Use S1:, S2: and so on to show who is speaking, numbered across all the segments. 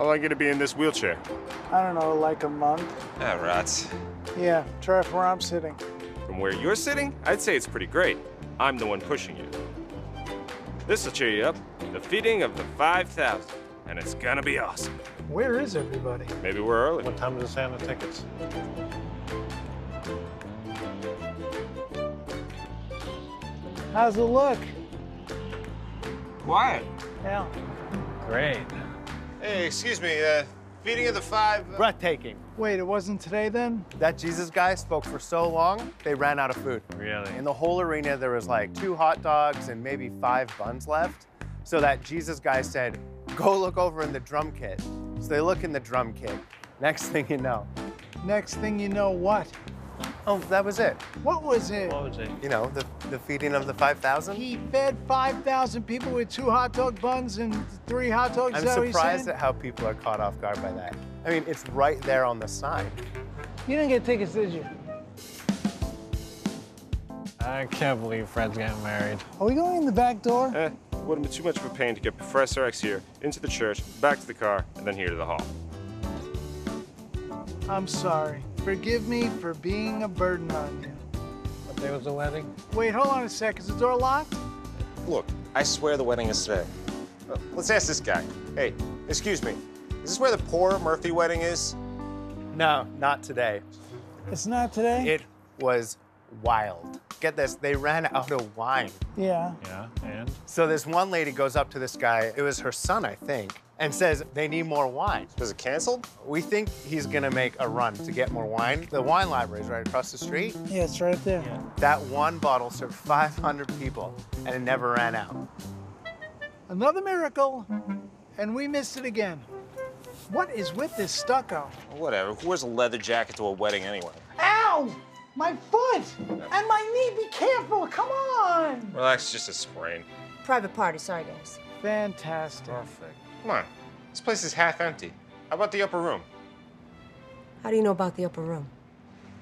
S1: How long you gonna be in this wheelchair?
S2: I don't know, like a month.
S1: Ah, rats.
S2: Yeah, try from where I'm sitting.
S1: From where you're sitting, I'd say it's pretty great. I'm the one pushing you. This'll cheer you up. The feeding of the 5,000. And it's gonna be awesome.
S2: Where is everybody?
S1: Maybe we're early.
S3: What time does Santa tickets?
S2: How's it look?
S1: Quiet.
S2: Yeah.
S3: Great.
S1: Hey, excuse me, uh, feeding of the five.
S4: Breathtaking.
S2: Wait, it wasn't today then?
S4: That Jesus guy spoke for so long, they ran out of food.
S3: Really?
S4: In the whole arena, there was like two hot dogs and maybe five buns left. So that Jesus guy said, go look over in the drum kit. So they look in the drum kit. Next thing you know,
S2: Next thing you know, what?
S4: Oh, that was it.
S2: What was it?
S3: What was it?
S4: You know, the, the feeding of the 5,000.
S2: He fed 5,000 people with two hot dog buns and three hot dogs.
S4: I'm
S2: is that what he's
S4: surprised at how people are caught off guard by that. I mean, it's right there on the sign.
S2: You didn't get tickets, did you?
S3: I can't believe Fred's getting married.
S2: Are we going in the back door?
S1: Eh, wouldn't be too much of a pain to get Professor X here, into the church, back to the car, and then here to the hall.
S2: I'm sorry. Forgive me for being a burden on you.
S3: What day was the wedding?
S2: Wait, hold on a sec. Is the door locked?
S1: Look, I swear the wedding is today. Uh, let's ask this guy. Hey, excuse me. Is this where the poor Murphy wedding is?
S4: No, not today.
S2: It's not today?
S4: It was wild. Get this, they ran out of wine.
S2: yeah.
S3: Yeah, and?
S4: So this one lady goes up to this guy, it was her son, I think, and says they need more wine.
S1: Was it canceled?
S4: We think he's gonna make a run to get more wine. The wine library is right across the street.
S2: Yeah, it's right there.
S4: That one bottle served 500 people, and it never ran out.
S2: Another miracle, and we missed it again. What is with this stucco?
S1: Whatever. Who wears a leather jacket to a wedding anyway?
S2: Ow! My foot! And my knee! Be careful! Come on!
S1: Relax, it's just a sprain.
S5: Private party, sorry guys.
S2: Fantastic.
S1: Perfect. Come on. This place is half empty. How about the upper room?
S5: How do you know about the upper room?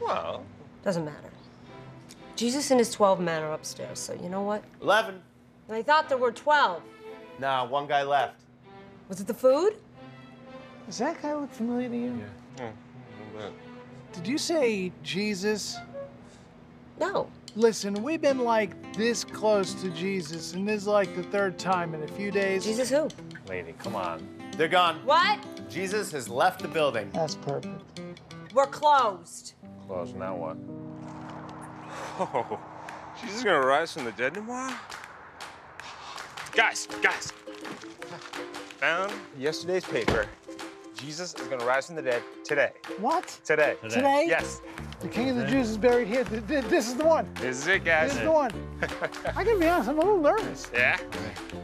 S1: Well,
S5: Doesn't matter. Jesus and his 12 men are upstairs, so you know what?
S4: 11.
S5: I thought there were 12.
S4: Nah, one guy left.
S5: Was it the food?
S2: Does that guy look familiar to you? Did you say Jesus?
S5: No.
S2: Listen, we've been like this close to Jesus, and this is like the third time in a few days.
S5: Jesus who?
S3: Lady, come on.
S4: They're gone.
S5: What?
S4: Jesus has left the building.
S2: That's perfect.
S5: We're closed.
S3: Closed, now what?
S1: Oh, Jesus is gonna rise from the dead tomorrow? Guys, guys. Found yesterday's paper. Jesus is gonna rise from the dead today.
S2: What?
S1: Today.
S2: Today?
S1: Yes.
S2: The King of the Jews is buried here. Th- th- This is the one.
S1: This is it, guys.
S2: This is the one. I gotta be honest, I'm a little nervous.
S1: Yeah?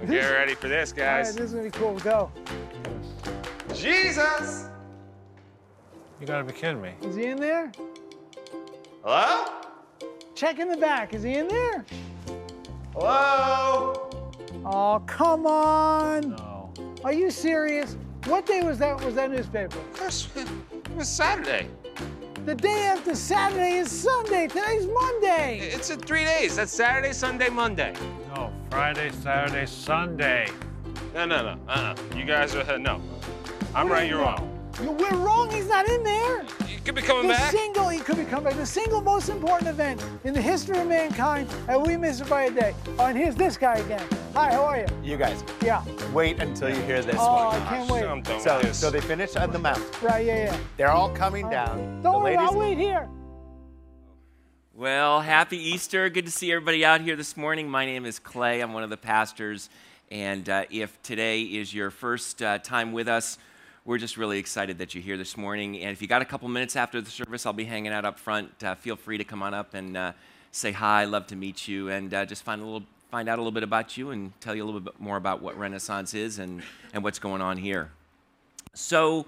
S1: Get ready for this,
S2: All right,
S1: guys.
S2: this is gonna be cool. Go.
S1: Jesus!
S3: You gotta be kidding me.
S2: Is he in there?
S1: Hello?
S2: Check in the back. Is he in there?
S1: Hello?
S2: Oh, come on.
S3: No.
S2: Are you serious? What day was that? Was that newspaper?
S1: Of course, it was Saturday.
S2: The day after Saturday is Sunday. Today's Monday.
S1: It's in three days. That's Saturday, Sunday, Monday.
S3: No, Friday, Saturday, Sunday.
S1: No, no, no. Uh-uh. You guys are, no. I'm right, You're wrong.
S2: We're wrong. He's not in there.
S1: You could be coming
S2: The
S1: back.
S2: single, he could be coming back. The single most important event in the history of mankind, and we miss it by a day. Oh, and here's this guy again. Hi, how are you?
S4: You guys,
S2: Yeah.
S4: wait until you hear this
S2: Oh, I can't wait.
S1: I'm done
S4: So,
S1: with this.
S4: so they finish at the mount.
S2: Right, yeah, yeah.
S4: They're all coming down.
S2: Don't
S4: the
S2: worry,
S4: ladies,
S2: I'll wait here.
S6: Well, happy Easter. Good to see everybody out here this morning. My name is Clay. I'm one of the pastors. And uh, if today is your first uh, time with us, we're just really excited that you're here this morning. And if you got a couple minutes after the service, I'll be hanging out up front. Uh, feel free to come on up and uh, say hi. Love to meet you and uh, just find a little, find out a little bit about you and tell you a little bit more about what Renaissance is and, and what's going on here. So,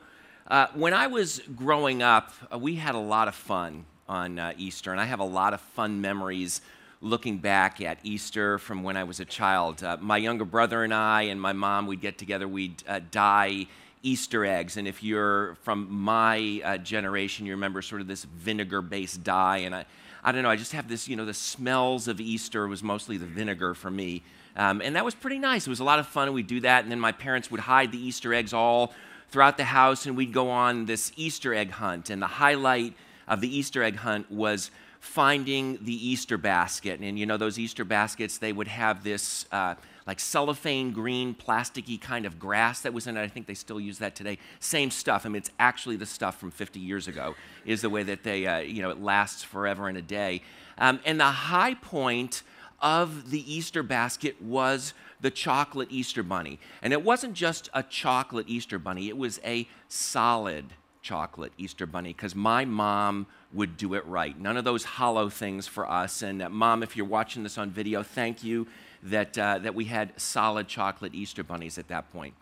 S6: uh, when I was growing up, uh, we had a lot of fun on Easter, and I have a lot of fun memories looking back at Easter from when I was a child. Uh, my younger brother and I and my mom, we'd get together, we'd uh, dye Easter eggs. And if you're from my uh, generation, you remember sort of this vinegar based dye. And I, I don't know, I just have this, you know, the smells of Easter was mostly the vinegar for me. Um, and that was pretty nice. It was a lot of fun. We'd do that. And then my parents would hide the Easter eggs all throughout the house, and we'd go on this Easter egg hunt. And the highlight of the Easter egg hunt was finding the Easter basket. And you know, those Easter baskets, they would have this uh, like cellophane green, plasticky kind of grass that was in it. I think they still use that today. Same stuff. I mean, it's actually the stuff from 50 years ago, is the way that they, uh, you know, it lasts forever and a day. Um, and the high point of the Easter basket was the chocolate Easter bunny. And it wasn't just a chocolate Easter bunny, it was a solid chocolate Easter bunny because my mom would do it right. None of those hollow things for us. And uh, mom, if you're watching this on video, thank you that, uh, that we had solid chocolate Easter bunnies at that point.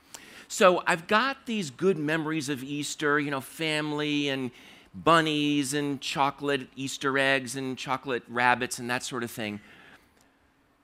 S6: So I've got these good memories of Easter, you know, family and bunnies and chocolate Easter eggs and chocolate rabbits and that sort of thing.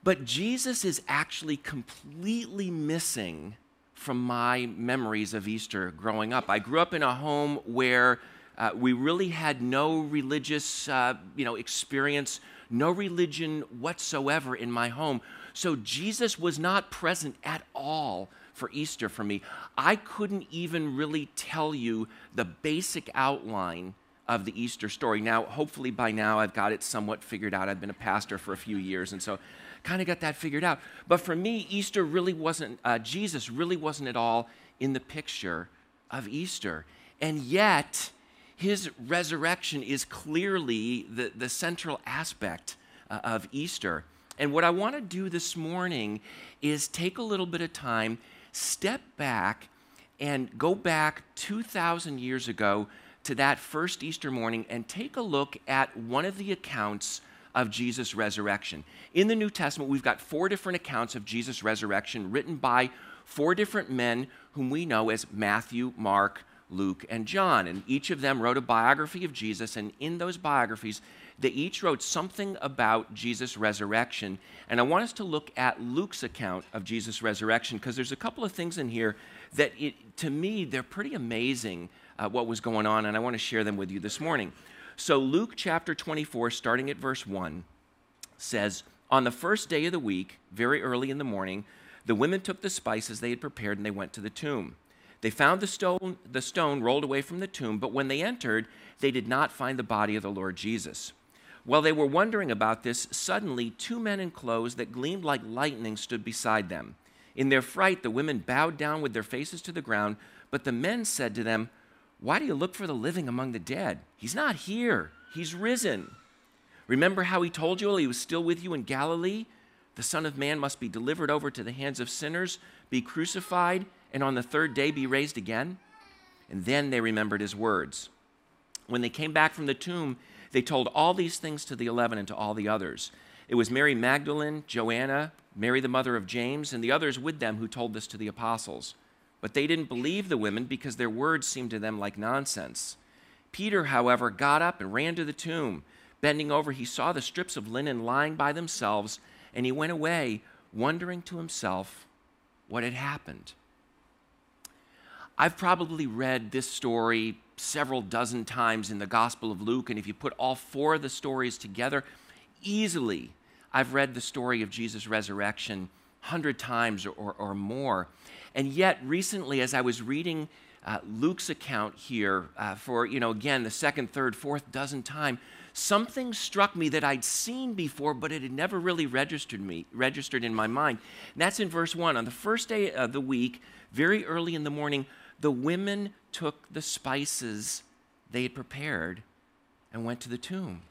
S6: But Jesus is actually completely missing from my memories of Easter growing up. I grew up in a home where uh, we really had no religious, uh, you know, experience, no religion whatsoever in my home. So Jesus was not present at all for Easter for me. I couldn't even really tell you the basic outline of the Easter story. Now, hopefully by now I've got it somewhat figured out. I've been a pastor for a few years, and so kind of got that figured out. But for me, Easter really wasn't, uh, Jesus really wasn't at all in the picture of Easter. And yet, his resurrection is clearly the, the central aspect uh, of Easter. And what I want to do this morning is take a little bit of time, step back, and go back 2,000 years ago to that first Easter morning and take a look at one of the accounts of Jesus' resurrection. In the New Testament, we've got four different accounts of Jesus' resurrection written by four different men whom we know as Matthew, Mark, Luke, and John. And each of them wrote a biography of Jesus, and in those biographies, they each wrote something about Jesus' resurrection. And I want us to look at Luke's account of Jesus' resurrection because there's a couple of things in here that, it, to me, they're pretty amazing uh, what was going on, and I want to share them with you this morning. So, Luke chapter 24, starting at verse 1, says, On the first day of the week, very early in the morning, the women took the spices they had prepared and they went to the tomb. They found the stone, the stone rolled away from the tomb, but when they entered, they did not find the body of the Lord Jesus. While they were wondering about this, suddenly two men in clothes that gleamed like lightning stood beside them. In their fright, the women bowed down with their faces to the ground, but the men said to them, why do you look for the living among the dead? He's not here, he's risen. Remember how he told you he was still with you in Galilee? The Son of Man must be delivered over to the hands of sinners, be crucified, and on the third day be raised again? And then they remembered his words. When they came back from the tomb, they told all these things to the eleven and to all the others. It was Mary Magdalene, Joanna, Mary the mother of James, and the others with them who told this to the apostles. But they didn't believe the women because their words seemed to them like nonsense. Peter, however, got up and ran to the tomb. Bending over, he saw the strips of linen lying by themselves, and he went away, wondering to himself what had happened. I've probably read this story several dozen times in the Gospel of Luke, and if you put all four of the stories together, easily I've read the story of Jesus' resurrection hundred times or, or, or more. And yet, recently, as I was reading uh, Luke's account here uh, for, you know, again, the second, third, fourth dozen time, something struck me that I'd seen before, but it had never really registered me, registered in my mind. And that's in verse one. On the first day of the week, very early in the morning, the women took the spices they had prepared and went to the tomb.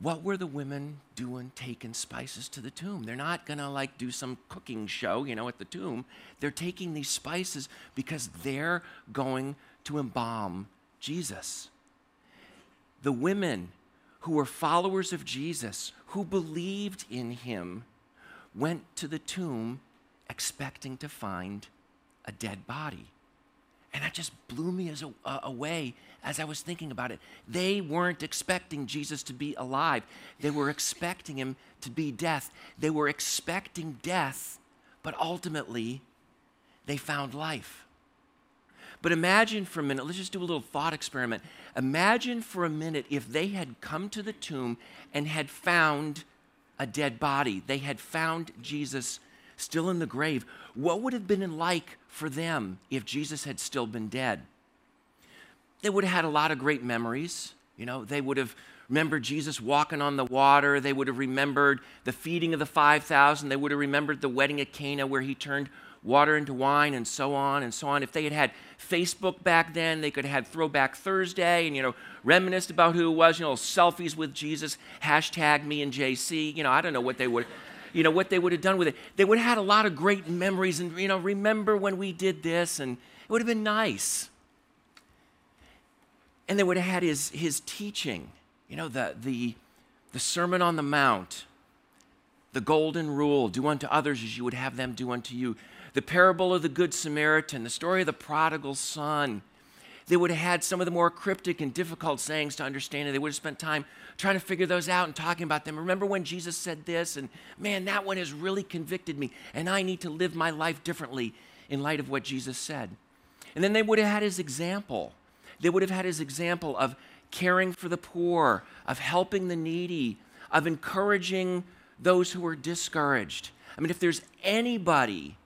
S6: What were the women doing taking spices to the tomb? They're not going to like do some cooking show, you know, at the tomb. They're taking these spices because they're going to embalm Jesus. The women who were followers of Jesus, who believed in him, went to the tomb expecting to find a dead body. And that just blew me as a, uh, away as I was thinking about it. They weren't expecting Jesus to be alive, they were expecting him to be death. They were expecting death, but ultimately, they found life. But imagine for a minute, let's just do a little thought experiment. Imagine for a minute if they had come to the tomb and had found a dead body. They had found Jesus still in the grave, what would have been like for them if Jesus had still been dead? They would have had a lot of great memories. You know, they would have remembered Jesus walking on the water. They would have remembered the feeding of the 5,000. They would have remembered the wedding at Cana where he turned water into wine and so on and so on. If they had had Facebook back then, they could have had Throwback Thursday and, you know, reminisced about who it was, you know, selfies with Jesus, hashtag me and JC. You know, I don't know what they would, you know, what they would have done with it. They would have had a lot of great memories and, you know, remember when we did this and it would have been nice. And they would have had his, his teaching, you know, the, the, the Sermon on the Mount, the golden rule do unto others as you would have them do unto you the parable of the Good Samaritan, the story of the prodigal son. They would have had some of the more cryptic and difficult sayings to understand, and they would have spent time trying to figure those out and talking about them. Remember when Jesus said this? And man, that one has really convicted me, and I need to live my life differently in light of what Jesus said. And then they would have had his example. They would have had his example of caring for the poor, of helping the needy, of encouraging those who are discouraged. I mean, if there's anybody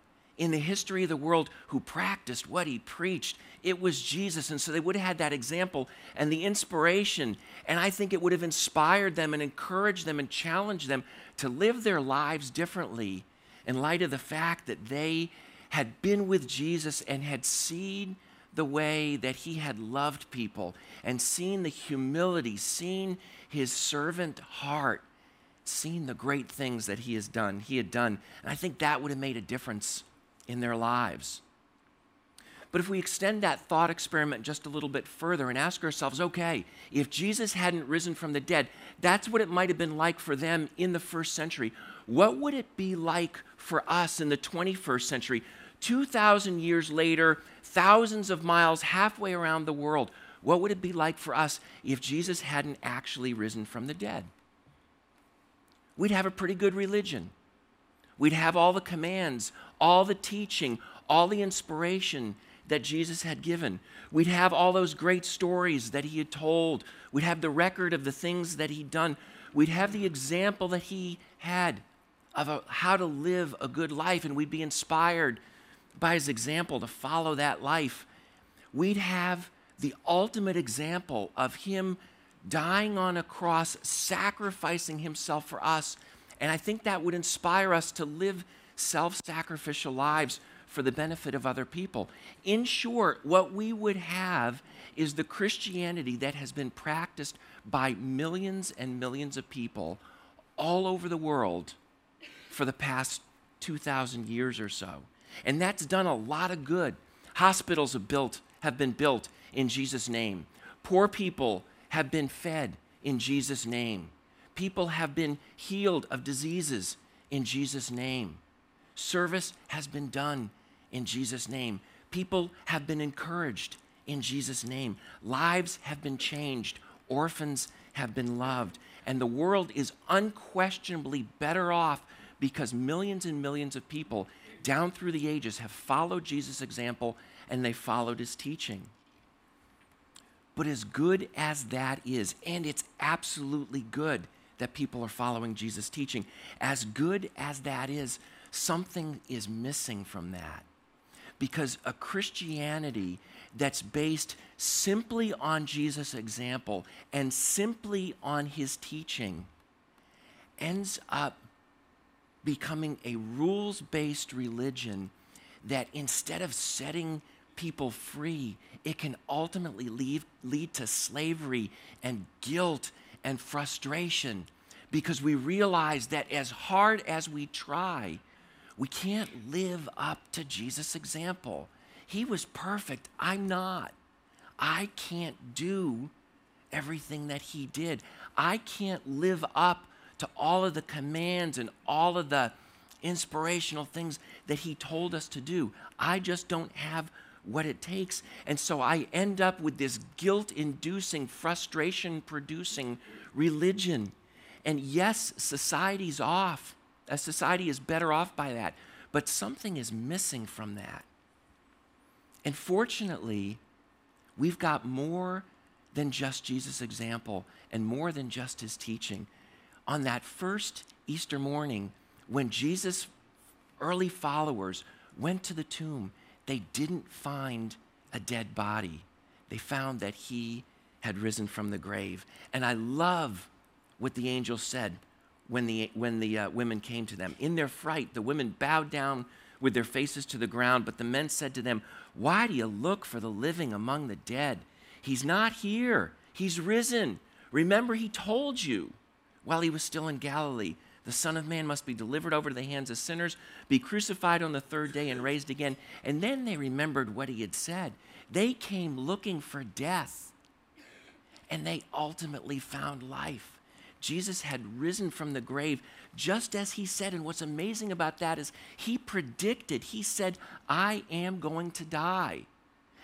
S6: in the history of the world who practiced what he preached. It was Jesus. And so they would have had that example and the inspiration. And I think it would have inspired them and encouraged them and challenged them to live their lives differently in light of the fact that they had been with Jesus and had seen the way that he had loved people and seen the humility, seen his servant heart, seen the great things that he has done, he had done. And I think that would have made a difference in their lives. But if we extend that thought experiment just a little bit further and ask ourselves, okay, if Jesus hadn't risen from the dead, that's what it might have been like for them in the first century. What would it be like for us in the 21st century? 2,000 years later, thousands of miles halfway around the world. What would it be like for us if Jesus hadn't actually risen from the dead? We'd have a pretty good religion. We'd have all the commands, all the teaching, all the inspiration that Jesus had given. We'd have all those great stories that he had told. We'd have the record of the things that he'd done. We'd have the example that he had of a, how to live a good life, and we'd be inspired by his example to follow that life. We'd have the ultimate example of him dying on a cross, sacrificing himself for us and I think that would inspire us to live self sacrificial lives for the benefit of other people. In short, what we would have is the Christianity that has been practiced by millions and millions of people all over the world for the past 2,000 years or so. And that's done a lot of good. Hospitals have, built, have been built in Jesus' name, poor people have been fed in Jesus' name. People have been healed of diseases in Jesus' name. Service has been done in Jesus' name. People have been encouraged in Jesus' name. Lives have been changed. Orphans have been loved. And the world is unquestionably better off because millions and millions of people down through the ages have followed Jesus' example and they followed his teaching. But as good as that is, and it's absolutely good, that people are following Jesus' teaching. As good as that is, something is missing from that. Because a Christianity that's based simply on Jesus' example and simply on his teaching ends up becoming a rules based religion that instead of setting people free, it can ultimately lead, lead to slavery and guilt and frustration because we realize that as hard as we try, we can't live up to Jesus' example. He was perfect. I'm not. I can't do everything that he did. I can't live up to all of the commands and all of the inspirational things that he told us to do. I just don't have what it takes. And so I end up with this guilt inducing, frustration producing religion. And yes, society's off. A society is better off by that. But something is missing from that. And fortunately, we've got more than just Jesus' example and more than just his teaching. On that first Easter morning, when Jesus early followers went to the tomb, they didn't find a dead body. They found that he had risen from the grave. And I love what the angel said when the, when the uh, women came to them. In their fright, the women bowed down with their faces to the ground, but the men said to them, Why do you look for the living among the dead? He's not here, he's risen. Remember, he told you while he was still in Galilee. The Son of Man must be delivered over to the hands of sinners, be crucified on the third day, and raised again. And then they remembered what he had said. They came looking for death, and they ultimately found life. Jesus had risen from the grave just as he said. And what's amazing about that is he predicted, he said, I am going to die,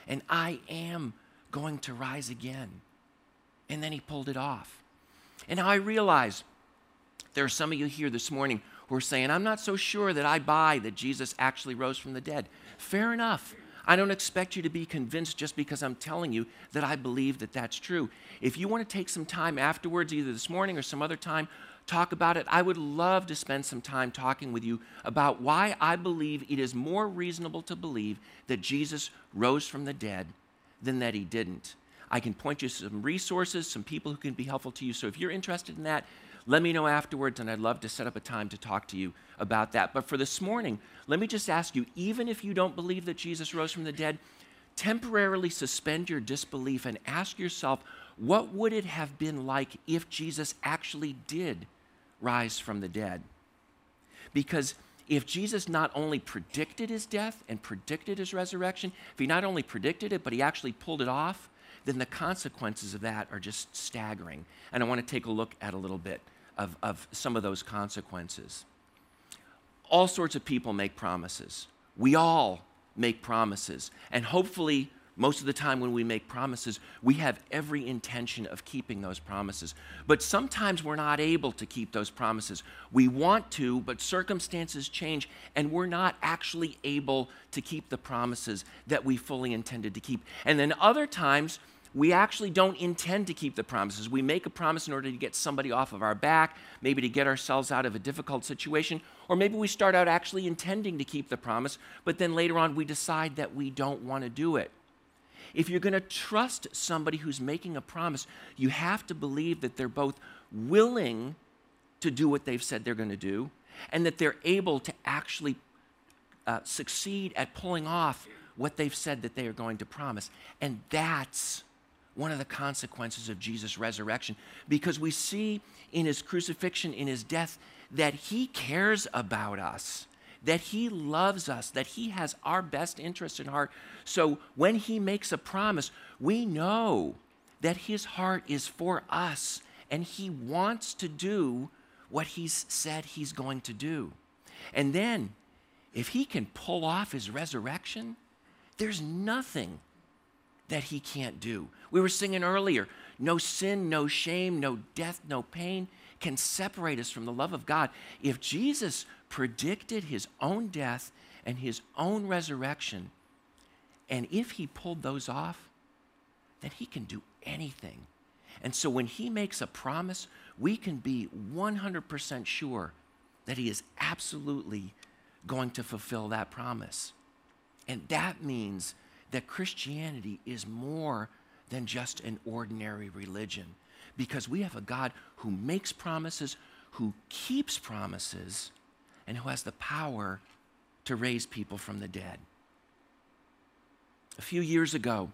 S6: and I am going to rise again. And then he pulled it off. And now I realize there are some of you here this morning who are saying, I'm not so sure that I buy that Jesus actually rose from the dead. Fair enough. I don't expect you to be convinced just because I'm telling you that I believe that that's true. If you want to take some time afterwards, either this morning or some other time, talk about it, I would love to spend some time talking with you about why I believe it is more reasonable to believe that Jesus rose from the dead than that he didn't. I can point you to some resources, some people who can be helpful to you. So if you're interested in that, let me know afterwards, and I'd love to set up a time to talk to you about that. But for this morning, let me just ask you even if you don't believe that Jesus rose from the dead, temporarily suspend your disbelief and ask yourself, what would it have been like if Jesus actually did rise from the dead? Because if Jesus not only predicted his death and predicted his resurrection, if he not only predicted it, but he actually pulled it off, then the consequences of that are just staggering. And I want to take a look at a little bit of, of some of those consequences. All sorts of people make promises. We all make promises. And hopefully, most of the time when we make promises, we have every intention of keeping those promises. But sometimes we're not able to keep those promises. We want to, but circumstances change, and we're not actually able to keep the promises that we fully intended to keep. And then other times, we actually don't intend to keep the promises. We make a promise in order to get somebody off of our back, maybe to get ourselves out of a difficult situation, or maybe we start out actually intending to keep the promise, but then later on we decide that we don't want to do it. If you're going to trust somebody who's making a promise, you have to believe that they're both willing to do what they've said they're going to do and that they're able to actually uh, succeed at pulling off what they've said that they are going to promise. And that's one of the consequences of Jesus' resurrection because we see in his crucifixion, in his death, that he cares about us, that he loves us, that he has our best interest in heart. So when he makes a promise, we know that his heart is for us and he wants to do what he's said he's going to do. And then, if he can pull off his resurrection, there's nothing that he can't do. We were singing earlier no sin, no shame, no death, no pain can separate us from the love of God. If Jesus predicted his own death and his own resurrection, and if he pulled those off, then he can do anything. And so when he makes a promise, we can be 100% sure that he is absolutely going to fulfill that promise. And that means that Christianity is more than just an ordinary religion because we have a God who makes promises, who keeps promises, and who has the power to raise people from the dead. A few years ago,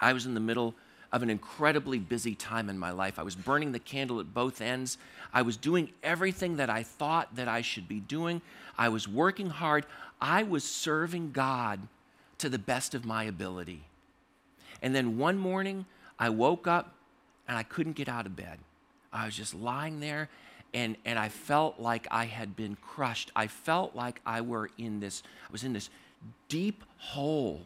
S6: I was in the middle of an incredibly busy time in my life. I was burning the candle at both ends. I was doing everything that I thought that I should be doing. I was working hard. I was serving God to the best of my ability. And then one morning, I woke up and I couldn't get out of bed. I was just lying there and, and I felt like I had been crushed. I felt like I were in this, I was in this deep hole.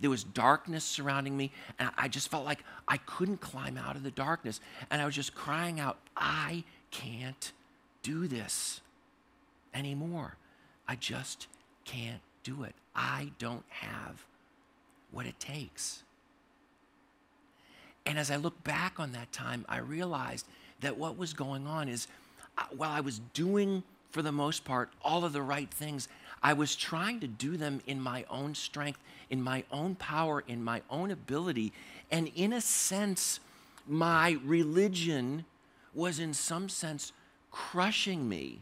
S6: There was darkness surrounding me, and I just felt like I couldn't climb out of the darkness. And I was just crying out, I can't do this anymore. I just can't do it. I don't have what it takes. And as I look back on that time, I realized that what was going on is uh, while I was doing for the most part, all of the right things. I was trying to do them in my own strength, in my own power, in my own ability. And in a sense, my religion was in some sense crushing me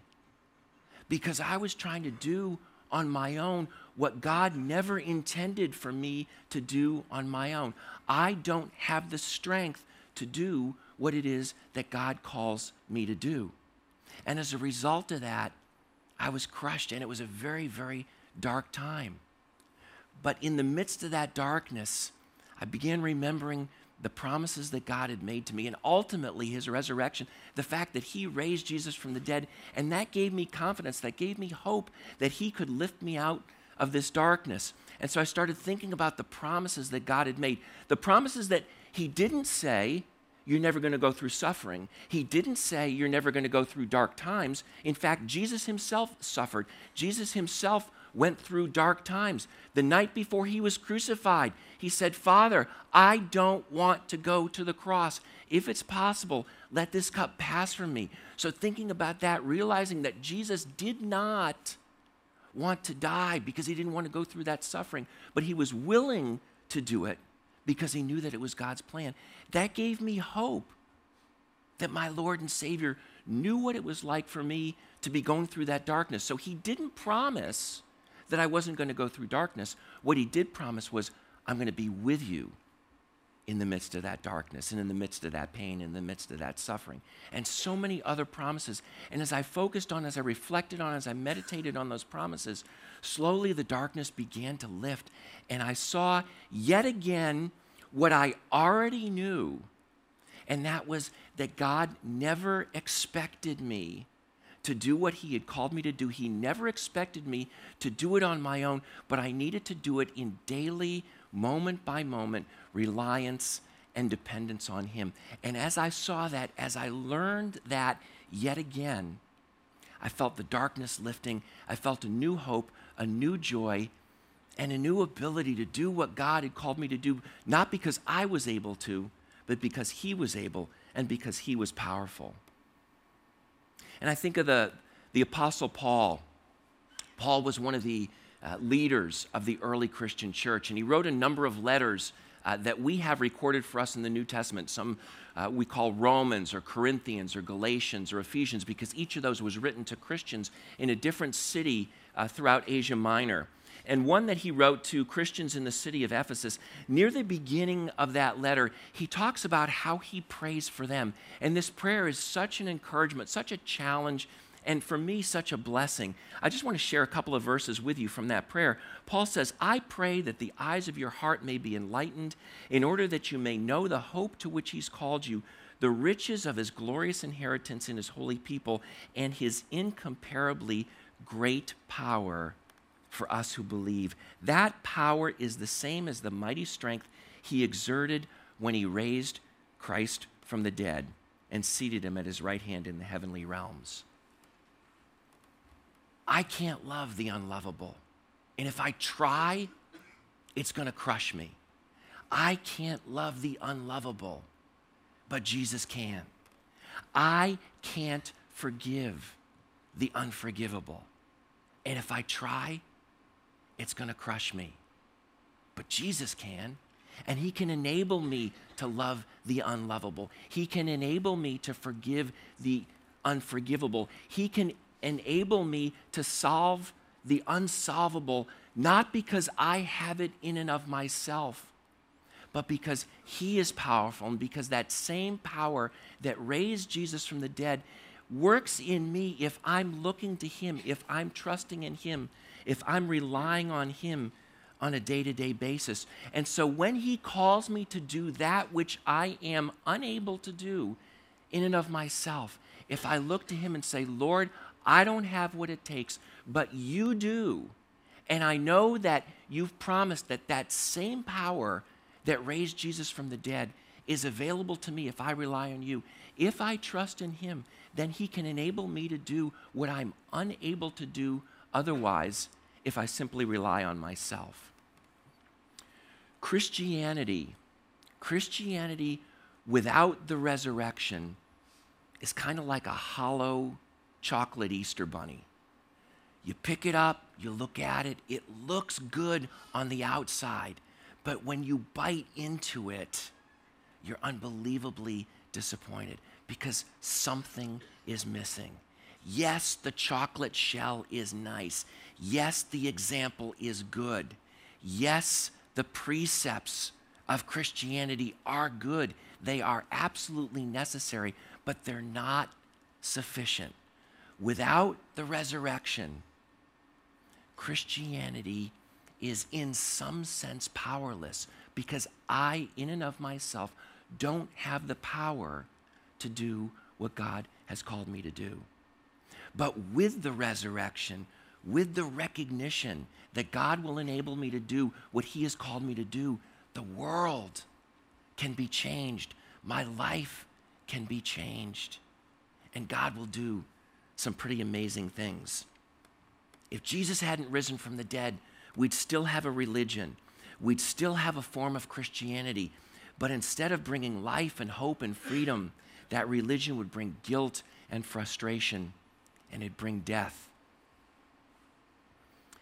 S6: because I was trying to do on my own what God never intended for me to do on my own. I don't have the strength to do what it is that God calls me to do. And as a result of that, I was crushed, and it was a very, very dark time. But in the midst of that darkness, I began remembering the promises that God had made to me, and ultimately his resurrection, the fact that he raised Jesus from the dead, and that gave me confidence, that gave me hope that he could lift me out of this darkness. And so I started thinking about the promises that God had made, the promises that he didn't say, you're never going to go through suffering. He didn't say you're never going to go through dark times. In fact, Jesus himself suffered. Jesus himself went through dark times. The night before he was crucified, he said, Father, I don't want to go to the cross. If it's possible, let this cup pass from me. So, thinking about that, realizing that Jesus did not want to die because he didn't want to go through that suffering, but he was willing to do it because he knew that it was God's plan. That gave me hope that my Lord and Savior knew what it was like for me to be going through that darkness. So he didn't promise that I wasn't going to go through darkness. What he did promise was, I'm going to be with you in the midst of that darkness and in the midst of that pain, and in the midst of that suffering, and so many other promises. And as I focused on, as I reflected on, as I meditated on those promises, slowly the darkness began to lift, and I saw yet again what I already knew, and that was that God never expected me to do what He had called me to do. He never expected me to do it on my own, but I needed to do it in daily, moment by moment reliance and dependence on Him. And as I saw that, as I learned that yet again, I felt the darkness lifting. I felt a new hope, a new joy, and a new ability to do what God had called me to do, not because I was able to, but because He was able and because He was powerful. And I think of the, the Apostle Paul. Paul was one of the uh, leaders of the early Christian church, and he wrote a number of letters uh, that we have recorded for us in the New Testament. Some uh, we call Romans or Corinthians or Galatians or Ephesians because each of those was written to Christians in a different city uh, throughout Asia Minor. And one that he wrote to Christians in the city of Ephesus, near the beginning of that letter, he talks about how he prays for them. And this prayer is such an encouragement, such a challenge and for me, such a blessing. I just want to share a couple of verses with you from that prayer. Paul says, I pray that the eyes of your heart may be enlightened, in order that you may know the hope to which he's called you, the riches of his glorious inheritance in his holy people, and his incomparably great power for us who believe. That power is the same as the mighty strength he exerted when he raised Christ from the dead and seated him at his right hand in the heavenly realms. I can't love the unlovable. And if I try, it's going to crush me. I can't love the unlovable, but Jesus can. I can't forgive the unforgivable. And if I try, it's going to crush me. But Jesus can. And He can enable me to love the unlovable. He can enable me to forgive the unforgivable. He can enable me to solve the unsolvable, not because I have it in and of myself, but because He is powerful and because that same power that raised Jesus from the dead works in me if I'm looking to Him, if I'm trusting in Him, if I'm relying on Him on a day to day basis. And so when He calls me to do that which I am unable to do in and of myself, if I look to Him and say, Lord, I don't have what it takes, but you do. And I know that you've promised that that same power that raised Jesus from the dead is available to me if I rely on you. If I trust in Him, then He can enable me to do what I'm unable to do otherwise if I simply rely on myself. Christianity, Christianity without the resurrection is kind of like a hollow chocolate Easter bunny. You pick it up, you look at it, it looks good on the outside, but when you bite into it, you're unbelievably disappointed because something is missing. Yes, the chocolate shell is nice. Yes, the example is good. Yes, the precepts of Christianity are good. They are absolutely necessary, but they're not sufficient. Without the resurrection, Christianity is in some sense powerless because I, in and of myself, don't have the power to do what God has called me to do. But with the resurrection, with the recognition that God will enable me to do what He has called me to do, the world can be changed. My life can be changed. And God will do some pretty amazing things. If Jesus hadn't risen from the dead, we'd still have a religion, we'd still have a form of Christianity. But instead of bringing life and hope and freedom, that religion would bring guilt and frustration, and it'd bring death.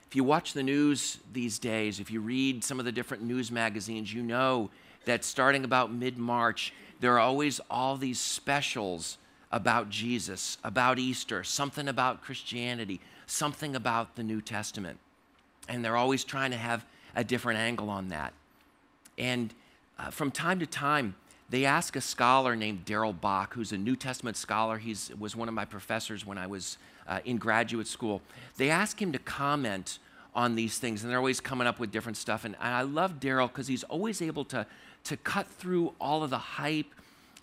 S6: If you watch the news these days, if you read some of the different news magazines, you know that starting about mid March, there are always all these specials about Jesus, about Easter, something about Christianity, something about the New Testament. And they're always trying to have a different angle on that. And uh, from time to time, they ask a scholar named Darrell Bock, who's a New Testament scholar. He was one of my professors when I was uh, in graduate school. They ask him to comment on these things, and they're always coming up with different stuff. And, and I love Darrell because he's always able to, to cut through all of the hype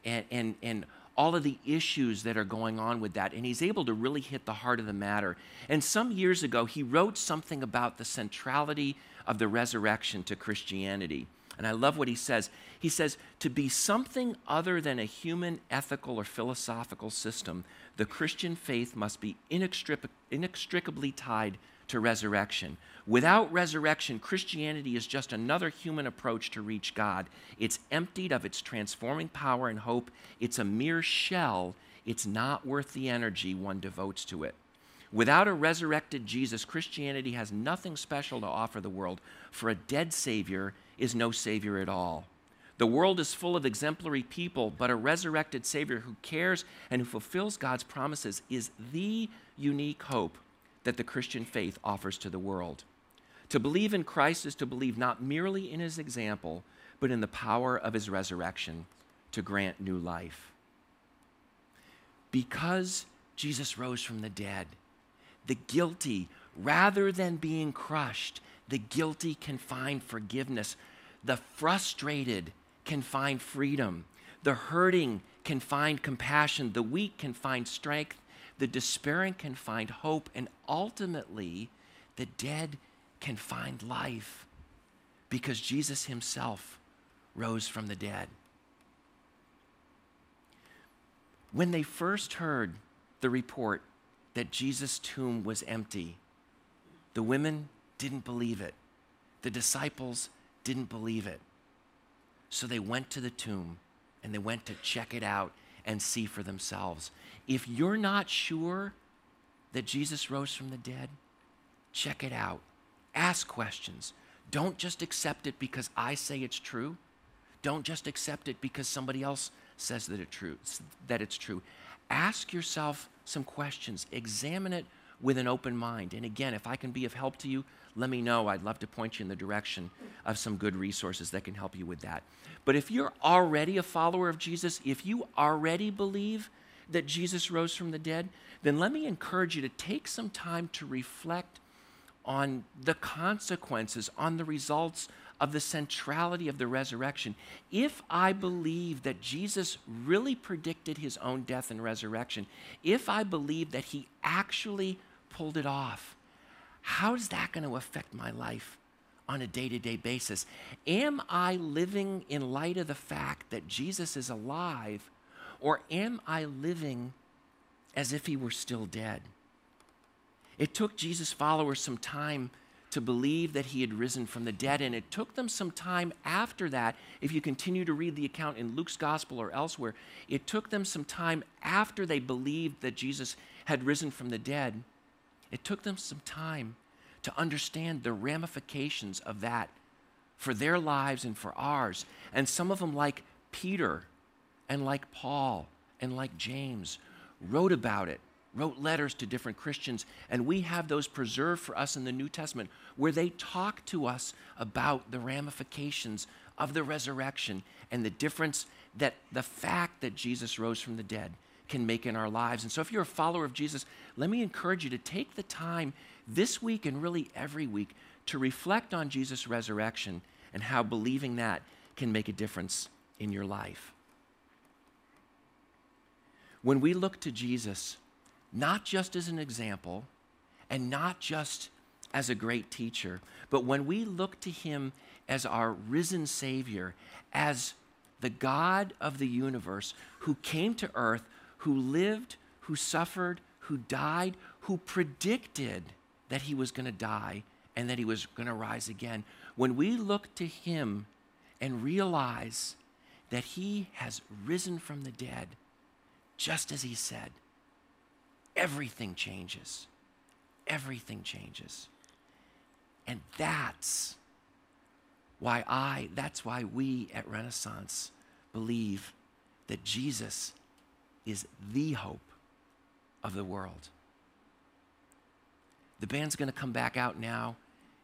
S6: and, and, and all of the issues that are going on with that. And he's able to really hit the heart of the matter. And some years ago, he wrote something about the centrality of the resurrection to Christianity. And I love what he says. He says, to be something other than a human, ethical, or philosophical system, the Christian faith must be inextric- inextricably tied to resurrection. Without resurrection, Christianity is just another human approach to reach God. It's emptied of its transforming power and hope. It's a mere shell. It's not worth the energy one devotes to it. Without a resurrected Jesus, Christianity has nothing special to offer the world, for a dead Savior is no Savior at all. The world is full of exemplary people, but a resurrected Savior who cares and who fulfills God's promises is the unique hope that the Christian faith offers to the world. To believe in Christ is to believe not merely in his example, but in the power of his resurrection to grant new life. Because Jesus rose from the dead, the guilty, rather than being crushed, the guilty can find forgiveness. The frustrated can find freedom. The hurting can find compassion. The weak can find strength. The despairing can find hope. And ultimately, the dead can find life because Jesus himself rose from the dead. When they first heard the report that Jesus' tomb was empty, the women didn't believe it. The disciples didn't believe it. So they went to the tomb and they went to check it out and see for themselves. If you're not sure that Jesus rose from the dead, check it out. Ask questions. Don't just accept it because I say it's true. Don't just accept it because somebody else says that, it true, that it's true. Ask yourself some questions. Examine it with an open mind. And again, if I can be of help to you, let me know. I'd love to point you in the direction of some good resources that can help you with that. But if you're already a follower of Jesus, if you already believe that Jesus rose from the dead, then let me encourage you to take some time to reflect on the consequences, on the results of the centrality of the resurrection. If I believe that Jesus really predicted his own death and resurrection, if I believe that he actually pulled it off, how is that going to affect my life on a day to day basis? Am I living in light of the fact that Jesus is alive, or am I living as if he were still dead? It took Jesus' followers some time to believe that he had risen from the dead, and it took them some time after that. If you continue to read the account in Luke's gospel or elsewhere, it took them some time after they believed that Jesus had risen from the dead, it took them some time to understand the ramifications of that for their lives and for ours. And some of them, like Peter and like Paul and like James, wrote about it, wrote letters to different Christians, and we have those preserved for us in the New Testament where they talk to us about the ramifications of the resurrection and the difference that the fact that Jesus rose from the dead can make in our lives. And so, if you're a follower of Jesus, let me encourage you to take the time this week and really every week to reflect on Jesus' resurrection and how believing that can make a difference in your life. When we look to Jesus, not just as an example and not just as a great teacher, but when we look to him as our risen Savior, as the God of the universe who came to earth, who lived, who suffered, who died, who predicted that he was going to die and that he was going to rise again. When we look to him and realize that he has risen from the dead, just as he said, everything changes. Everything changes. And that's why I, that's why we at Renaissance believe that Jesus is the hope of the world. The band's going to come back out now,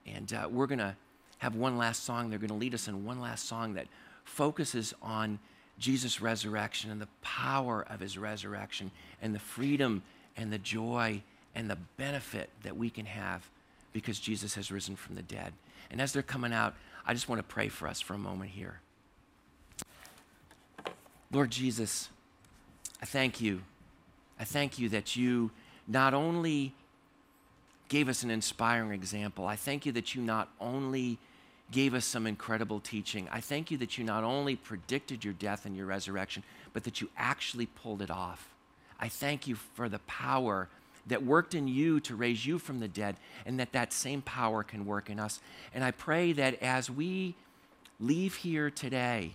S6: and uh, we're going to have one last song. They're going to lead us in one last song that focuses on Jesus' resurrection and the power of his resurrection and the freedom and the joy and the benefit that we can have because Jesus has risen from the dead. And as they're coming out, I just want to pray for us for a moment here. Lord Jesus, I thank you. I thank you that you not only gave us an inspiring example, I thank you that you not only gave us some incredible teaching, I thank you that you not only predicted your death and your resurrection, but that you actually pulled it off. I thank you for the power that worked in you to raise you from the dead, and that that same power can work in us. And I pray that as we leave here today,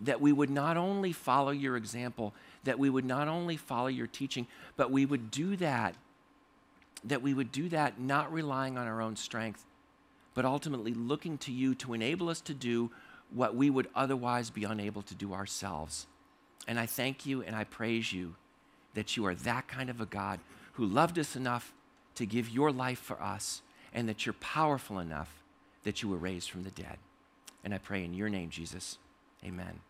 S6: that we would not only follow your example, that we would not only follow your teaching, but we would do that, that we would do that not relying on our own strength, but ultimately looking to you to enable us to do what we would otherwise be unable to do ourselves. And I thank you and I praise you that you are that kind of a God who loved us enough to give your life for us, and that you're powerful enough that you were raised from the dead. And I pray in your name, Jesus. Amen.